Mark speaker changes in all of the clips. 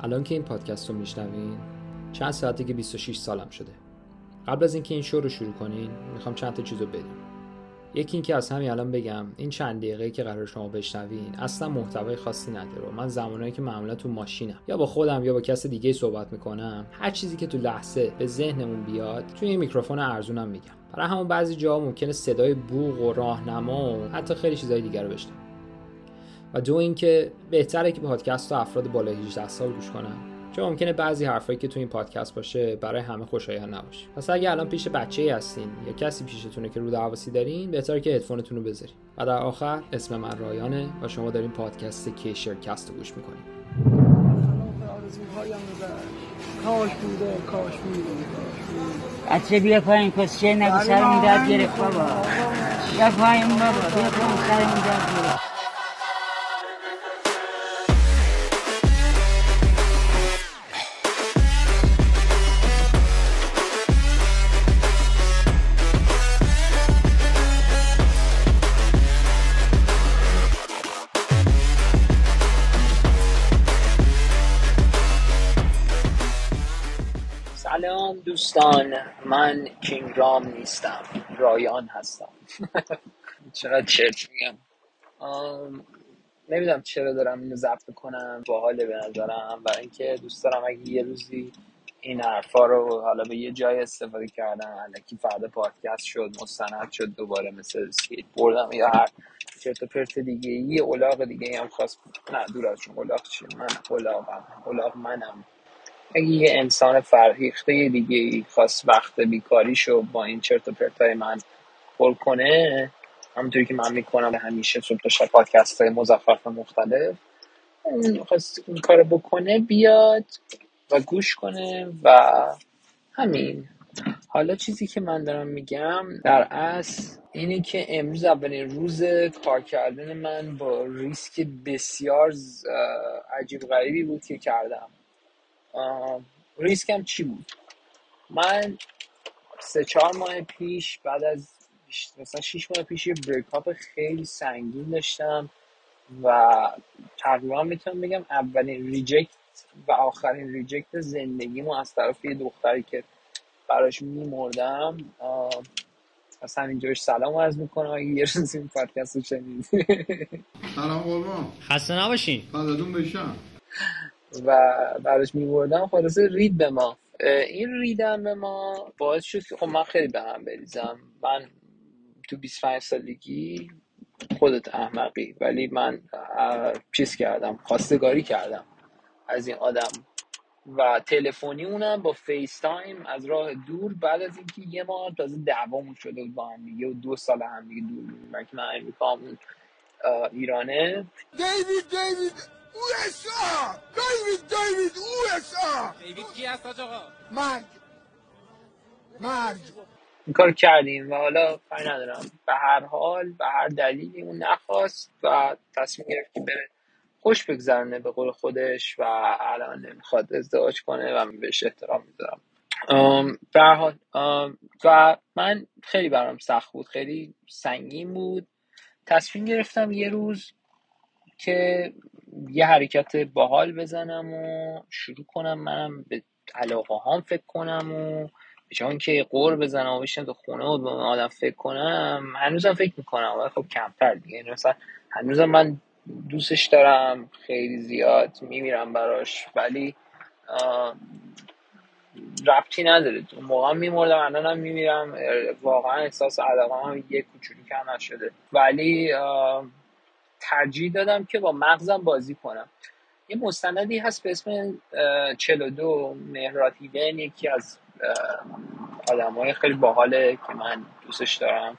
Speaker 1: الان که این پادکست رو میشنوین چند ساعتی که 26 سالم شده. قبل از اینکه این شو رو شروع کنین می‌خوام چند تا چیز رو یکی اینکه از همین الان بگم این چند دقیقه که قرار شما بشنوین اصلا محتوای خاصی نداره من زمانایی که معمولا تو ماشینم یا با خودم یا با کس دیگه صحبت می‌کنم هر چیزی که تو لحظه به ذهنمون بیاد توی این میکروفون ارزونم میگم. برای همون بعضی جاها ممکنه صدای بوغ و راهنما و حتی خیلی چیزای دیگر رو بشنویم. و دو اینکه بهتره که پادکست رو افراد بالای 18 سال گوش کنن. چون ممکنه بعضی حرفایی که تو این پادکست باشه برای همه خوشایند نباشه. پس اگه الان پیش بچه ای هستین یا کسی پیشتونه که رو دعواسی دارین بهتره که هدفونتون رو بذارین. و در آخر اسم من رایانه و شما دارین پادکست کیشرکست رو گوش می‌کنین.
Speaker 2: کاش بوده کاش بوده
Speaker 3: بیا پایین کسچه نگو سرمون درد گرفت بابا. بیا پایین بابا بیا پایین سرمون گرفت.
Speaker 1: دوستان من کینگ رام نیستم رایان هستم. چقدر چرت میگم. نمی‌دونم چرا دارم اینو ضبط کنم باحاله به نظرم برای اینکه دوست دارم اگه یه روزی این حرفا رو حالا به یه جای استفاده کردم الکی فردا پادکست شد مستند شد دوباره مثل سکیت بردم یا هر چرت و پرت دیگه یه الاغ دیگه هم خواست. نه دور از جون الاغ چیه؟ من الاغم الاغ منم. اگه یه انسان فرهیخته دیگه ای خواست وقت بیکاریشو با این چرت و پرتای من پر کنه. همونطوری که من می‌کنم همیشه صبح تا شب پادکست های مزخرف مختلف خواست این کار بکنه بیاد و گوش کنه و همین. حالا چیزی که من دارم میگم در اصل اینه که امروز اولین روز کار کردن من با ریسک بسیار عجیب غریبی بود که کردم. ریسکم چی بود؟ من سه چهار ماه پیش بعد از بیش- مثلا شیش ماه پیش یه breakup خیلی سنگین داشتم و تقریبا می‌تونم بگم اولین reject و آخرین reject زندگیمو از طرف یه دختری که براش میمردم از همینجاش سلام عرض می‌کنم اگه یه روز این پادکست رو شنید
Speaker 4: سلام قربان.
Speaker 5: خسته نباشین.
Speaker 4: فداتون بشم.
Speaker 1: و براش می‌مردم. خلاصه رید به ما. این ریدن به ما باعث شد که خب من خیلی به هم بریزم. من تو 25 سالگی خودت احمقی ولی من چیز کردم خواستگاری کردم از این آدم. و تلفنی اونم با FaceTime از راه دور بعد از اینکه یه ماه تازه دعوامون شده بود با هم دیگه و دو سال هم دیگه دور بودیم. من امریکا ایرانه.
Speaker 4: دیوید دیوید آ دیوید دیوید آ
Speaker 5: دیوید کی هست حاج آقا؟
Speaker 4: مرگ. مرگ.
Speaker 1: این کار کردیم و حالا کاری ندارم. به هر حال به هر دلیلی اون نخواست و تصمیم گرفت که بره خوش بگذرونه به قول خودش و الان نمی‌خواد ازدواج کنه و من بهش احترام می‌ذارم. به هر حال و من خیلی برام سخت بود خیلی سنگین بود. تصمیم گرفتم یه روز که یه حرکت باحال بزنم و شروع کنم منم به علاقه هام فکر کنم و به جای که قور بزنم و بشینم تو خونه و به آدم فکر کنم هنوزم فکر می‌کنم. ولی خب کمتر دیگه. یعنی مثلا هنوزم من دوستش دارم خیلی زیاد میمیرم براش. ولی ربطی نداره. اون موقع میمردم الان هم میمیرم. واقعا احساس علاقه هم یه کوچولو کم نشده. ولی ترجیح دادم که با مغزم بازی کنم. یه مستندی هست به اسم اه، 42 مهرات هیدن یکی از آدم های خیلی باحاله که من دوستش دارم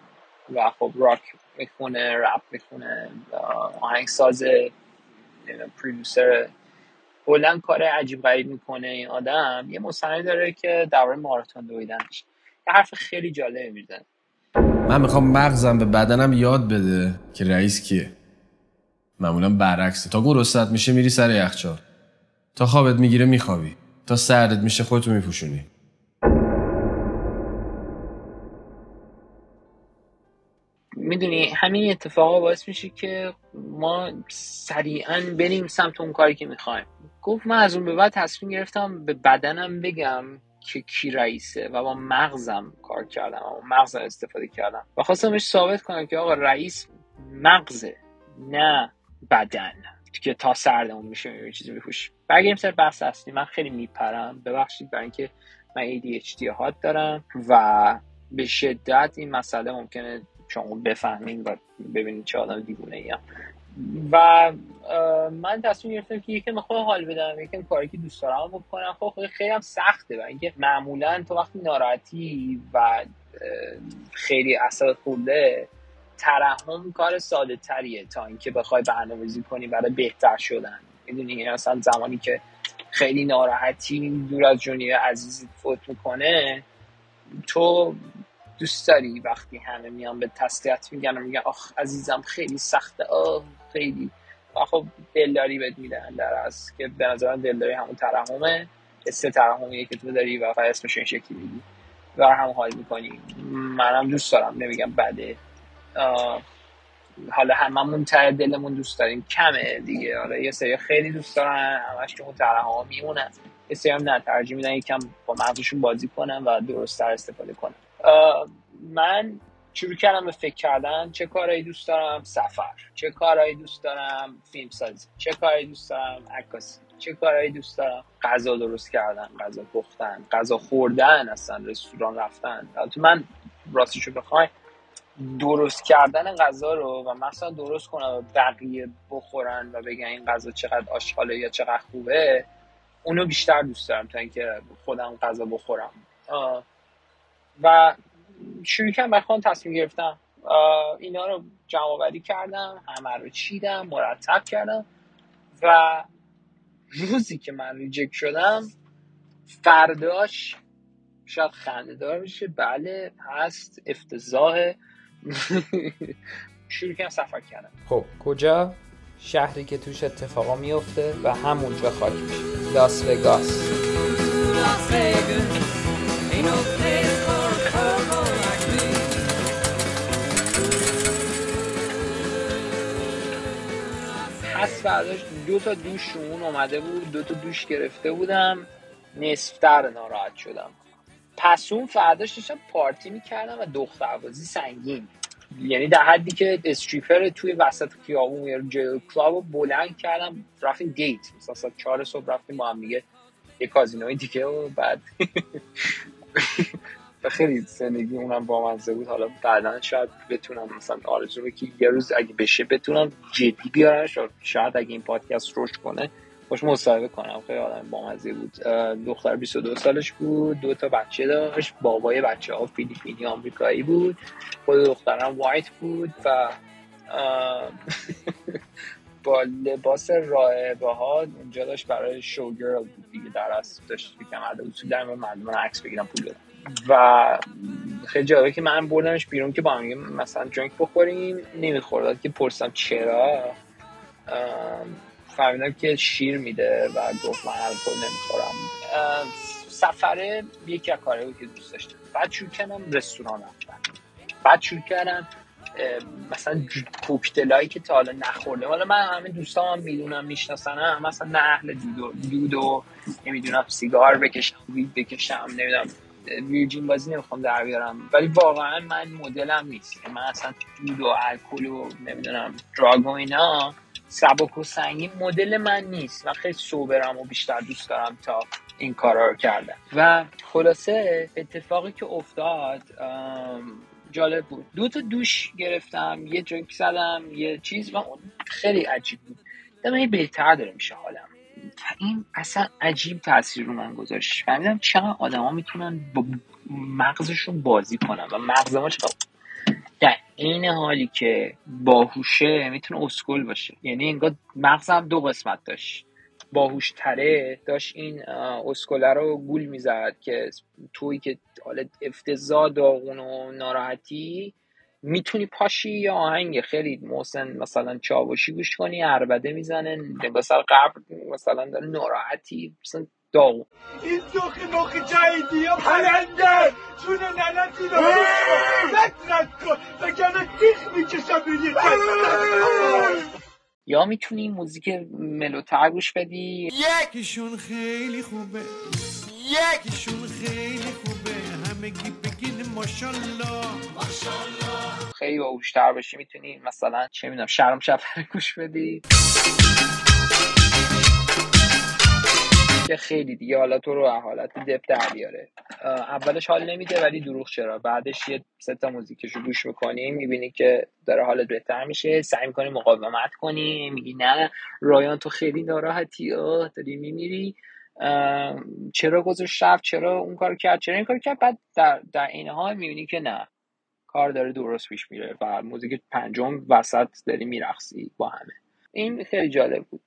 Speaker 1: و خب راک می‌خونه رپ می‌خونه آهنگساز پرودوسر کلا کار عجیب غریب می‌کنه این آدم. یه مستندی داره که درباره ماراتون دویدنش. یه حرف خیلی جالبی می‌زنه.
Speaker 6: من می‌خوام مغزم به بدنم یاد بده که رئیس کیه. معمولا برعکسه. تا گرسنت میشه میری سر یخچال. تا خوابت می‌گیره میخوابی. تا سردت میشه خودتو میپوشونی.
Speaker 1: می‌دونی همین اتفاقا باعث میشه که ما سریعا بریم سمت اون کاری که می‌خوایم. گفت من از اون به بعد تصمیم گرفتم به بدنم بگم که کی رئیسه و با مغزم کار کردم و مغزم استفاده کردم. و خواستم بهش ثابت کنم که آقا رئیس مغزه نه بدن که تا سردمون میشه یه چیزی میپوش برگردیم سر بحث اصلی من خیلی میپرم ببخشید برای اینکه من ADHD هات دارم و به شدت این مسئله ممکنه شما بفهمین و ببینید چه آدم دیوونه ایم و من تصمیم گرفتم که یکم خود حال بدم یکم کاری که دوست دارم بکنم. خب خیلی هم سخته و اینکه معمولا تو وقتی ناراحتی و خیلی اثرات خورده ترحم کار ساده تریه تا اینکه بخوای برنامه‌ریزی کنی برای بهتر شدن. می‌دونی یعنی مثلا زمانی که خیلی ناراحتی دور از جونی عزیزی فوت می‌کنه تو دوست داری وقتی همه میان به تسلیت میگن و میگن آخ عزیزم خیلی سخته آه خیلی. و خب دلداری بهت میدن در از که به نظر من دلداری همون ترحمه حس ترحمیه که تو داری و اسمش این شکلی میگی. و هم حال می‌کنی. منم دوست دارم نمیگم بده. حالا هممون ته دلمون دوست داریم. کمه دیگه. حالا یه سری خیلی دوست دارن همش که اون ترحم میمونن. یه سری هم نه ترجیح میدن یکم با مغزشون بازی کنن و درستتر استفاده کنن. من شروع کردم به فکر کردن. چه کارهایی دوست دارم؟ سفر. چه کارهایی دوست دارم؟ فیلم سازی چه کارهایی دوست دارم؟ عکاسی. چه کارهایی دوست دارم؟ غذا درست کردن غذا پختن غذا خوردن اصلا رستوران رفتن. البته من راستشو بخوای درست کردن غذا رو و مثلا درست کنم و بقیه بخورن و بگن این غذا چقدر آشغاله یا چقدر خوبه اونو بیشتر دوست دارم تا اینکه خودم غذا بخورم. و شروع کردم برای خودم تصمیم گرفتم. اینا رو جمع آوری کردم همه رو چیدم مرتب کردم و روزی که من ریجکت شدم فرداش شاید خنده دار بشه بله هست افتضاح شروع کردم سفر کردم
Speaker 7: خب کجا؟ شهری که توش اتفاقا میفته و همونجا خاک میشه لاس وگاس.
Speaker 1: پس فرداش دو تا دوش اون اومده بود دو تا دوش گرفته بودم. نصفتر ناراحت شدم. پس اون فرداش داشتم پارتی می‌کردم و دختربازی سنگین. یعنی در حدی که استریپر توی وسط خیابون یا جلو کلاب رو بلند کردم رفتیم دیت مثلا ساعت چهار صبح رفتیم با هم دیگه یه کازینوی دیگه و بعد خیلی زندگی اونم بامزه بود. حالا بعدا شاید بتونم مثلا آرزو که یه روز اگه بشه بتونم جدی بیارمش و شاید اگه این پادکست رشد کنه باش مصاحبه کنم. خیلی آدم بامزه بود. دختر 22 سالش بود. دو تا بچه داشت. بابای بچه ها فیلیپینی آمریکایی بود. خود دخترم وایت بود و با لباس راهبه ها اونجا داشت برای شوگرل بود دیگه. در اصل داشت یکم عدد اصول در مورد مردم رو عکس بگیرم پول بدم. و خیلی جالبه که من بردمش بیرون که با هم مثلا درینک بخوریم. نمی‌خورد که پرسم چرا. فهمیدم که شیر میده و گفت من الکل نمی‌خورم. سفره یکی از کارهایی که دوست داشتم. بعد شروع کردم رستوران رفتن بعد شروع کردم مثلا کوکتلایی که تا حالا نخورده. حالا من همه دوستام هم می‌دونم می‌شناسن مثلا نه اهل دودو دودو نمی‌دونم سیگار بکشم وید بکشم نمی‌دونم ویرجین بازی نمی‌خوام در بیارم. ولی واقعا من مدلم نیست یعنی من اصلا دود و الکل و نمی‌دونم دراگ و اینا سبک و سنگین مدل من نیست و خیلی سوبرم و بیشتر دوست دارم تا این کارا رو کردم. و خلاصه اتفاقی که افتاد جالب بود. دو تا دوش گرفتم یه درینک زدم یه چیز و خیلی عجیب بود. این بهتر داره میشه حالم. این اصلا عجیب تاثیر رو من گذاشت. فهمیدم چقدر آدما می‌تونن با مغزشون بازی کنن و مغز ما چقدر در این حالی که باهوشه می‌تونه اسکل باشه. یعنی انگار مغزم دو قسمت داشت. باهوشتره داشت این اه، اسکله رو گول می‌زد که توی که حالت افتضاح داغون و ناراحتی می‌تونی پاشی یا آهنگ خیلی محسن مثلا چاوشی گوش کنی عربده می‌زنه مثلا قبر مثلا داره ناراحتی مثلا داغون
Speaker 4: این سوخ مخ جایدی یا پرنده چون ننتی رو بس رد کن وگرنه تیخ می‌کشم به یه
Speaker 1: یا می‌تونی موزیک ملوتر گوش بدی؟
Speaker 4: یکیشون خیلی خوبه. یکیشون خیلی خوبه. همگی بگین ماشالله
Speaker 1: خیلی باهوشتر باشی می‌تونی مثلا چه می‌دونم شرم شفره گوش بدی؟ که خیلی دیگه. حالا تو رو حالت دپ در بیاره. اولش حال نمیده ولی دروغ چرا؟ بعدش یه سه تا موزیکشو گوش می‌کنی می‌بینی که داره حالت بهتر میشه. سعی می‌کنی مقاومت کنی. میگی نه رایان تو خیلی ناراحتی. آه داری میمیری. چرا گذاشت رفت؟ چرا اون کار کرد؟ چرا این کار کرد؟ بعد در, در این حال می‌بینی که نه. کار داره درست پیش میره و موزیک پنجم وسط داری میرقصی با همه. این خیلی جالب بود.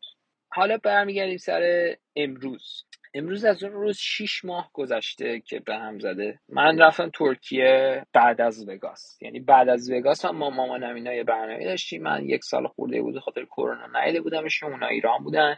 Speaker 1: حالا برمیگردیم سر امروز. امروز از اون روز شیش ماه گذشته که به هم زده. من رفتم ترکیه بعد از وگاس. یعنی بعد از وگاس هم ما مامانم اینا یه برنامه داشتیم. من یک سال خورده بود خاطر کرونا نیده بودمش. اونا ایران بودن.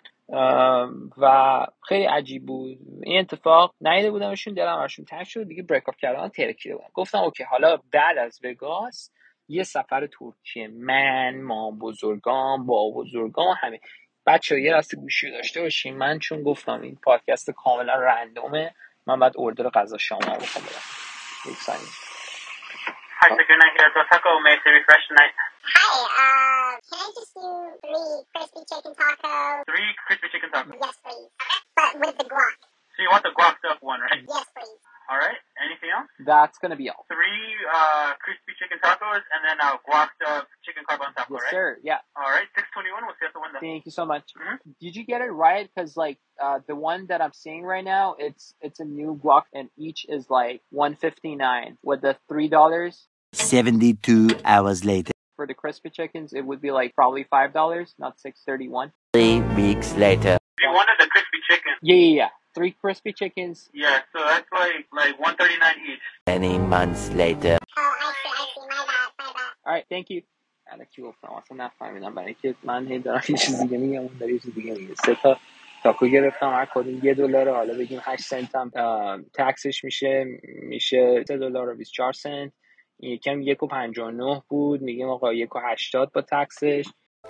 Speaker 1: و خیلی عجیب بود. این اتفاق نیده بودمشون. دلم برشون تنگ شد. دیگه بریک اپ کردن ترکیده بودم گفتم اوکی حالا بعد از وگاس یه سفر ترکیه. من ما بزرگان با بزرگان همه. بچه یه راستی گوشی رو داشته باشین من چون گفتم این پادکست کاملا رندومه من باید اردر غذا شام رو بخوام برم یک ثانیه
Speaker 8: Hi, uh, can I just do three crispy chicken tacos?
Speaker 9: Three crispy chicken tacos.
Speaker 8: Yes, please. But with the guac.
Speaker 9: So you want the guac up one, right?
Speaker 8: Yes, please.
Speaker 9: All right. Anything else?
Speaker 1: That's gonna be all
Speaker 9: Three uh, crispy chicken tacos and then uh, guac up chicken carbon taco,
Speaker 1: yes
Speaker 9: right?
Speaker 1: sir yeah
Speaker 9: All right. Six twenty one. We'll see you at the window.
Speaker 1: thank you so much
Speaker 9: Mhm.
Speaker 1: did you get it right because like uh, the one that I'm seeing right now it's it's a new guac and each is like 159 with the three dollars
Speaker 10: 72 hours later.
Speaker 1: for the crispy chickens it would be like probably five dollars not 631
Speaker 10: Three weeks later.
Speaker 9: You wanted the crispy chicken.
Speaker 1: yeah yeah yeah three crispy chickens
Speaker 9: Yeah. So that's like like one thirty nine each.
Speaker 10: Many months later.
Speaker 8: Oh, I see, I see. My bad, my bad.
Speaker 1: alright thank you الکی گفتم اصلا نفهمیدم برای اینکه من هی دارم یه چیز دیگه میگم اون داره یه چیز دیگه میگه سه تا تاکو گرفتم هر کدوم یه دلار حالا بگیم 8 سنت هم تکسش میشه میشه 3 دلار و 24 سنت این یکم یک و 59 بود میگیم آقا یک و 80 با تکسش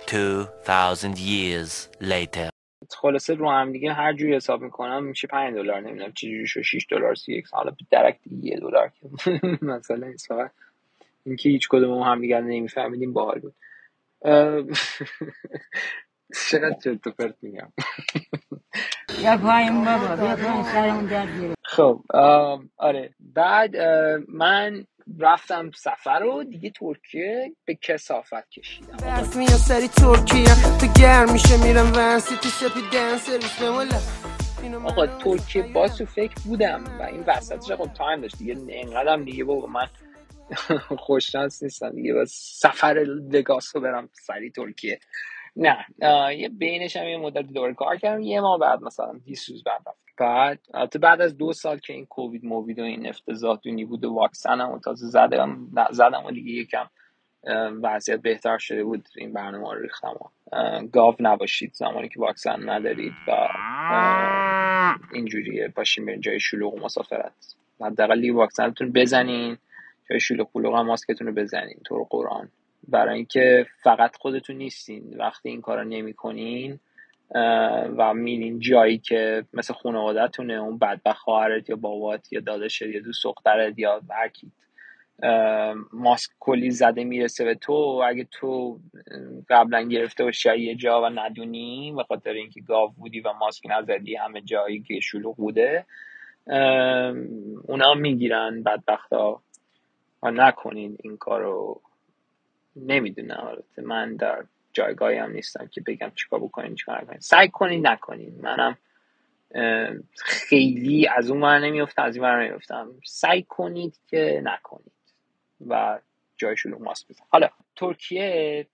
Speaker 10: 2000 years later.
Speaker 1: خلاصه رو هم دیگه هر جوری حساب می‌کنم میشه 5 دلار نمی‌دونم چه جوری شو 6 دلار 31 حالا درک دیگه یه دلار که مثلا نیست فقط اینکه هیچ کدوم هم دیگر نمیفهمیدیم باحال بود. چقدر چرت و پرت میگم؟
Speaker 3: بیا پایین بابا بیا پایین سرمون درد گرفت.
Speaker 1: خب آره. بعد من رفتم سفر رو دیگه ترکیه به کسافت کشیدم.
Speaker 2: برف میاد سری ترکیه تو گرم میشه میرم ورسی تو سپیدن سرویس بمولا
Speaker 1: آقا ترکیه باز تو فکر بودم و این وسطش آقا تایم داشت دیگه اینقدرم دیگه بابا من خوششانس نیستم دیگه. بس سفر لگاس رو برم سری ترکیه. نه یه بینش هم یه مدت دوره کار کردم. یه ماه بعد مثلا 20 روز بعد بعد البته بعد از دو سال که این کووید مووید و این افتضاح دونی بود و واکسن هم تازه زدم زدم و دیگه یکم وضعیت بهتر شده بود. این برنامه رو ریختم و گاو نباشید زمانی که واکسن ندارید و اینجوریه. باشین برین جای شلوغ و مسافرت. حداقل دیگه واکسنتون بزنین جای شلوغ پلوغ هم ماسکتون رو بزنین تو قرآن. برای اینکه فقط خودتون نیستین. وقتی این کارو نمی‌کنین و میرین جایی که مثل خانوادهتونه اون بدبخت خواهرت یا بابات یا داداشت یا دوست دخترت یا هر کیت اه، ماسک کلی زده می‌رسه به تو. اگه تو قبلا گرفته باشی یه جا و ندونی به خاطر اینکه گاو بودی و ماسک نزدی همه جایی که شلوغ بوده اونا می‌گیرن بدبخت ها و نکنین این کارو. نمی‌دونم البته من در جایگاهی هم نیستم که بگم چیکار بکنین چیکار نکنین. سعی کنین نکنین. منم خیلی از اون ور نمیفتم از این ور نمیفتم سعی کنید که نکنید و جای شلوغ ماسک بزن حالا ترکیه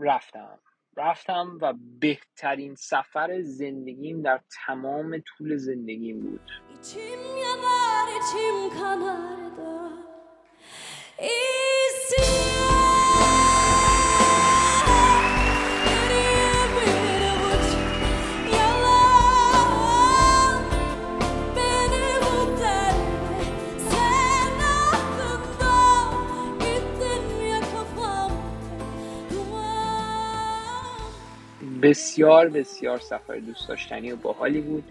Speaker 1: raftam رفتم و بهترین سفر زندگیم در تمام طول زندگیم بود. بسیار بسیار سفر دوست داشتنی و باحالی بود.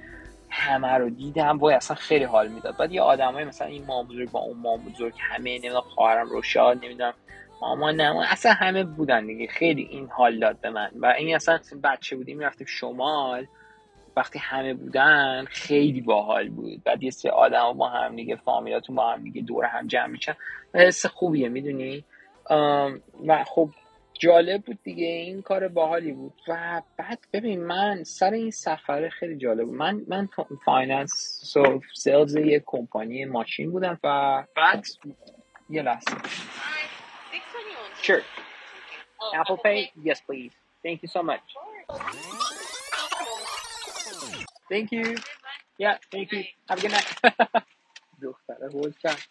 Speaker 1: همه رو دیدم. وای اصلا خیلی حال می‌داد. بعد یه آدمای مثلا این مام با اون مام بزرگ همه نمی‌دونم خواهرم روشاد نمی‌دونم مامانم اصلا همه بودن دیگه. خیلی این حال داد به من. و این اصلا بچه بودیم رفتیم شمال. وقتی همه بودن خیلی باحال بود. بعد یه سری آدم با هم دیگه فامیلاتون با هم دیگه دور هم جمع میشن. حس خوبیه می‌دونی؟ و خب جالب بود دیگه این کار باحالی بود و بعد ببین من سر این سفر خیلی جالب بود من من finance و sales یه کمپانی ماشین بودم و بعد یه لحظه Sure. Apple Pay? Yes, please. Thank you so much. Thank you. Yeah, thank you. Have a good night. دختره هول کرد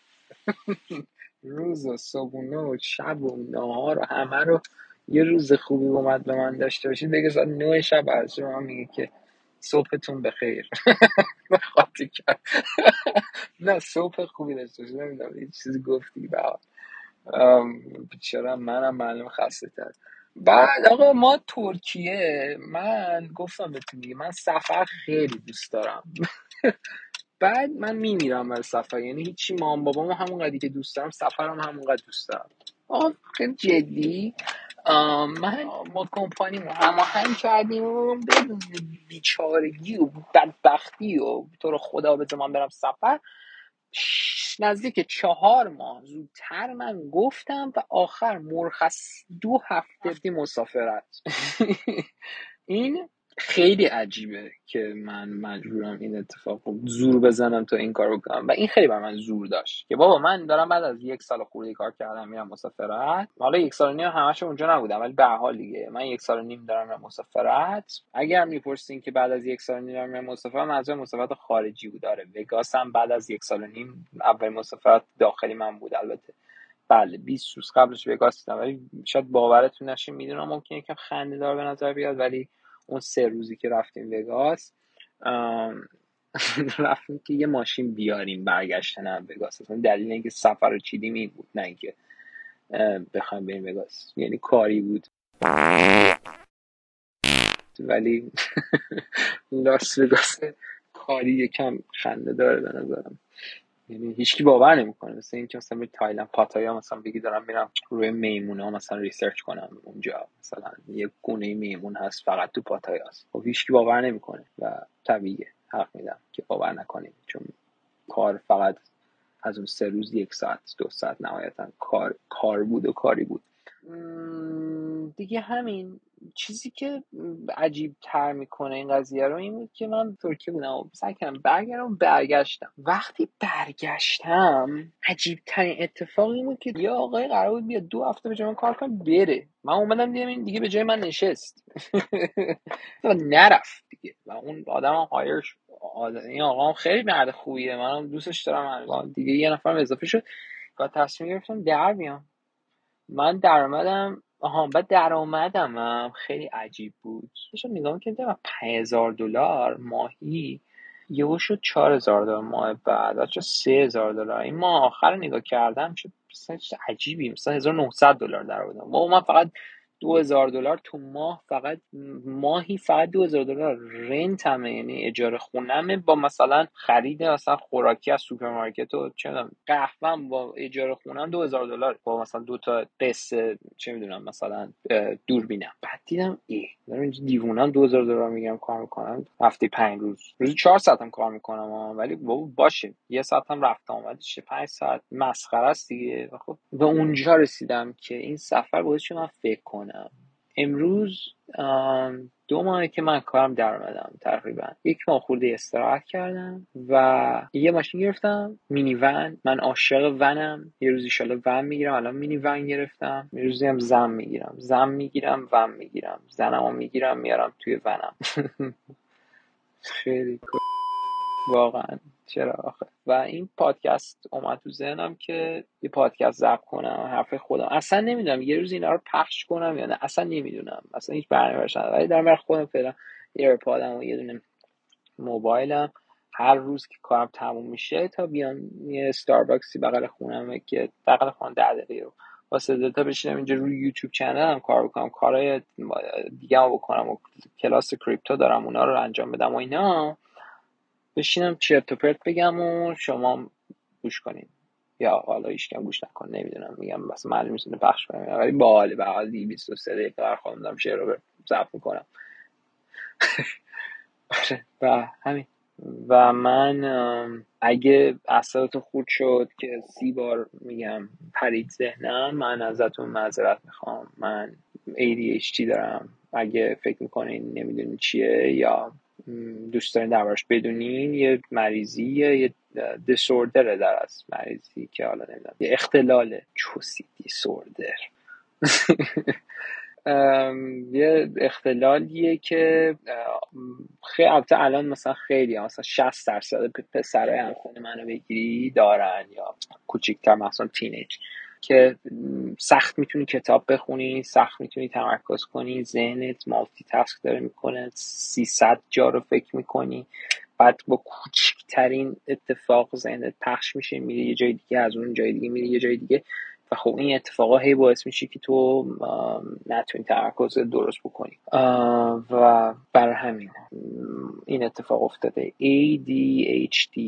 Speaker 1: روز و صبحونه و شب و نهار و همه رو یه روز خوبی اومد به من داشته باشید دیگه ساعت نه شب از شما میگه که صبحتون بخیر. خاطی کرد نه صبح خوبی داشته باشید نمی‌دونم یه چیزی گفتی به بیچاره منم معلوم خسته تر. بعد آقا ما ترکیه. من گفتم بهتون دیگه من سفر خیلی دوست دارم. بعد من میمیرم برای سفر یعنی هیچی مام بابام همون قدی که دوست دارم سفرم همون قد دوست دارم. آه خیلی جدی. من با کمپانی هماهنگ کردیم بدون بیچارگی و بدبختی و تو رو خدا بده من برم سفر نزدیک چهار ماه. زودتر من گفتم و آخر مرخص دو هفته مسافرت. این خیلی عجیبه که من مجبورم این اتفاق رو زور بزنم تا این کار بکنم. و این خیلی بر من زور داشت که بابا من دارم بعد از یک سال خورده کار کردم میرم مسافرت. حالا یک سال و نیم همش اونجا نبودم ولی به حال دیگه. من یک سال و نیم دارم میرم مسافرت. اگر می‌پرسین که بعد از یک سال و نیم دارم میرم مسافرت منظور مسافرت خارجی بود. داره وگاس هم بعد از یک سال و نیم اول مسافرت داخلی من بود البته. بله 20 روز قبلش وگاس بودم ولی شاید باورتون نشه می‌دونم ممکنه یکم خنده دار به نظر بیاد ولی اون سه روزی که رفتیم وگاس رفتیم که یه ماشین بیاریم برگشتن هم وگاس. دلیل اینکه سفر رو چیدیم این بود نه اینکه بخوایم بریم وگاس. یعنی کاری بود. ولی لاس وگاس کاری یکم خنده داره به نظرم. یعنی هیچکی باور نمی‌کنه. مثل اینکه مثلا به تایلند پاتایا مثلا بگی دارم میرم روی میمونه ها مثلا research کنم اونجا. مثلا یه گونه میمون هست فقط تو پاتایاست خب هیچکی باور نمی‌کنه و طبیعیه. حق میدم که باور نکنیم. چون کار فقط از اون سه روز یک ساعت دو ساعت نهایتا کار کار بود و کاری بود. دیگه همین. چیزی که عجیب تر می‌کنه این قضیه رو این بود که من ترکیه بودم و سعی کردم برگردم برگشتم. وقتی برگشتم عجیب ترین اتفاق این که یه آقای قرار بود بیاد دو هفته جا من کار کنه بره. من اومدم دیدم این دیگه به جای من نشست. نرفت دیگه. و اون آدم هایر شد. این آقا هم خیلی مرد خوبیه. منم دوستش دارم. دیگه یه نفرم اضافه شد. و تصمیم گرفتم در بیام. من درآمدم آها بعد درآمدم خیلی عجیب بود. داشتم نگاه می‌کردم 5000 دلار ماهی. یهو شد 4000 دلار ماه بعد شد 3000 دلار. این ماه آخر نگاه کردم شد عجیبی مثلا 1900 دلار درآمدم و من فقط 2000 دلار تو ماه فقط ماهی فقط 2000 دلار. rent مه یعنی اجاره خونمه با مثلا خرید مثلا خوراکی از سوپرمارکت و چه می‌دونم قهوهم با اجاره خونم 2000 دلار. با مثلا دو تا قسط چه می‌دونم مثلا دوربینم. بعد دیدم ای دارم اینجا دیوونم 2000 دلار میگم کار می‌کنم. هفته 5 روز. روزی 4 ساعت هم کار می‌کنم. ولی بابا باشه. یه ساعت هم رفت آمد چه 5 ساعت؟ مسخره است دیگه. خب به اونجا رسیدم که این سفر باعث من فکر کنم امروز آم، دو ماهه که من کارم در اومدم تقریبا. یک ماه خورده استراحت کردم و یه ماشین گرفتم مینی ون. من عاشق ونم. یه روز ایشالا ون می‌گیرم. الان مینی ون گرفتم. یه روزی هم زن می‌گیرم. زن می‌گیرم ون می‌گیرم. زنمو می‌گیرم میارم توی ونم. خیلی واقعا. چرا آخه؟ و این پادکست اومد تو ذهنم که یه پادکست ضبط کنم حرف خودم. اصلا نمی‌دونم یه روز اینا رو پخش کنم یا نه اصلا نمی‌دونم. اصلا هیچ برنامه‌اش ندارم. ولی دارم برای خودم فعلا AirPod م و یه دونه موبایلم. هر روز که کارم تموم میشه تا بیام یه Starbucks ی بغل خونمه که بغل خونه ده دقیقه رو واسه دیتا بشینم اینجا روی YouTube channel هم کار بکنم. کارهای دیگه بکنم و کلاس crypto دارم اونا رو انجام بدم و اینا. بشینم چرت و پرت بگم و شما گوش کنین. یا حالا هیچ گوش نکن نمی‌دونم میگم بس معلوم نیست پخش کنم. ولی باحاله به هر حال 23 دقیقه بر خودم دارم شعر رو ضبط می‌کنم. آره، و همین. و من اگه اعصابتون خورد شد که سی بار میگم پرید ذهنم من ازتون معذرت می‌خوام. من ADHD دارم. اگه فکر می‌کنین نمی‌دونین چیه یا دوست دارین دربارش بدونین یه مریضی یه دیسوردره در از مریضی که حالا نمی‌دونم یه اختلاله چوسی دیسوردر یه اختلالیه که خیلی البته الان مثلا خیلی مثلا 60 درصد پسرای همخونه منو بگیری دارن یا کوچیکتر مثلا تینیج که سخت می‌تونی کتاب بخونی سخت می‌تونی تمرکز کنی ذهنت مالتی تاسک داره می‌کنه 300 جا رو فکر می‌کنی بعد با کوچکترین اتفاق ذهنت پخش میشه میره یه جای دیگه از اون جای دیگه میره یه جای دیگه. و خب این اتفاقا هی باعث میشه که تو نتونی تمرکز درست بکنی. و برای همین این اتفاق افتاده. ADHD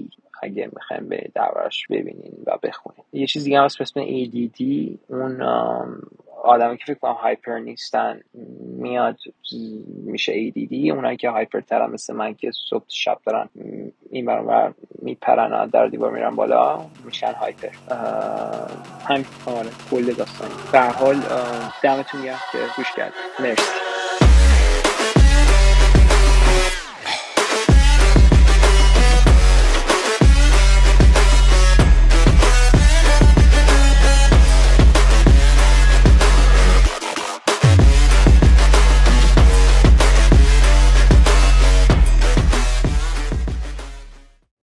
Speaker 1: اگه می‌خوایم به دربارش ببینین و بخونین. یه چیز دیگه هم هست به اسم ADD اون آدمی که فکر کنم هایپر نیستن. میاد میشه ADD اونایی که هایپر ترن مثل من که صبح شب دارن این برابر میپرن در دیوار میرن بالا میشن هایپر همین. آره کل داستان. به حال دمتون گرم که گوش کرد مرسی.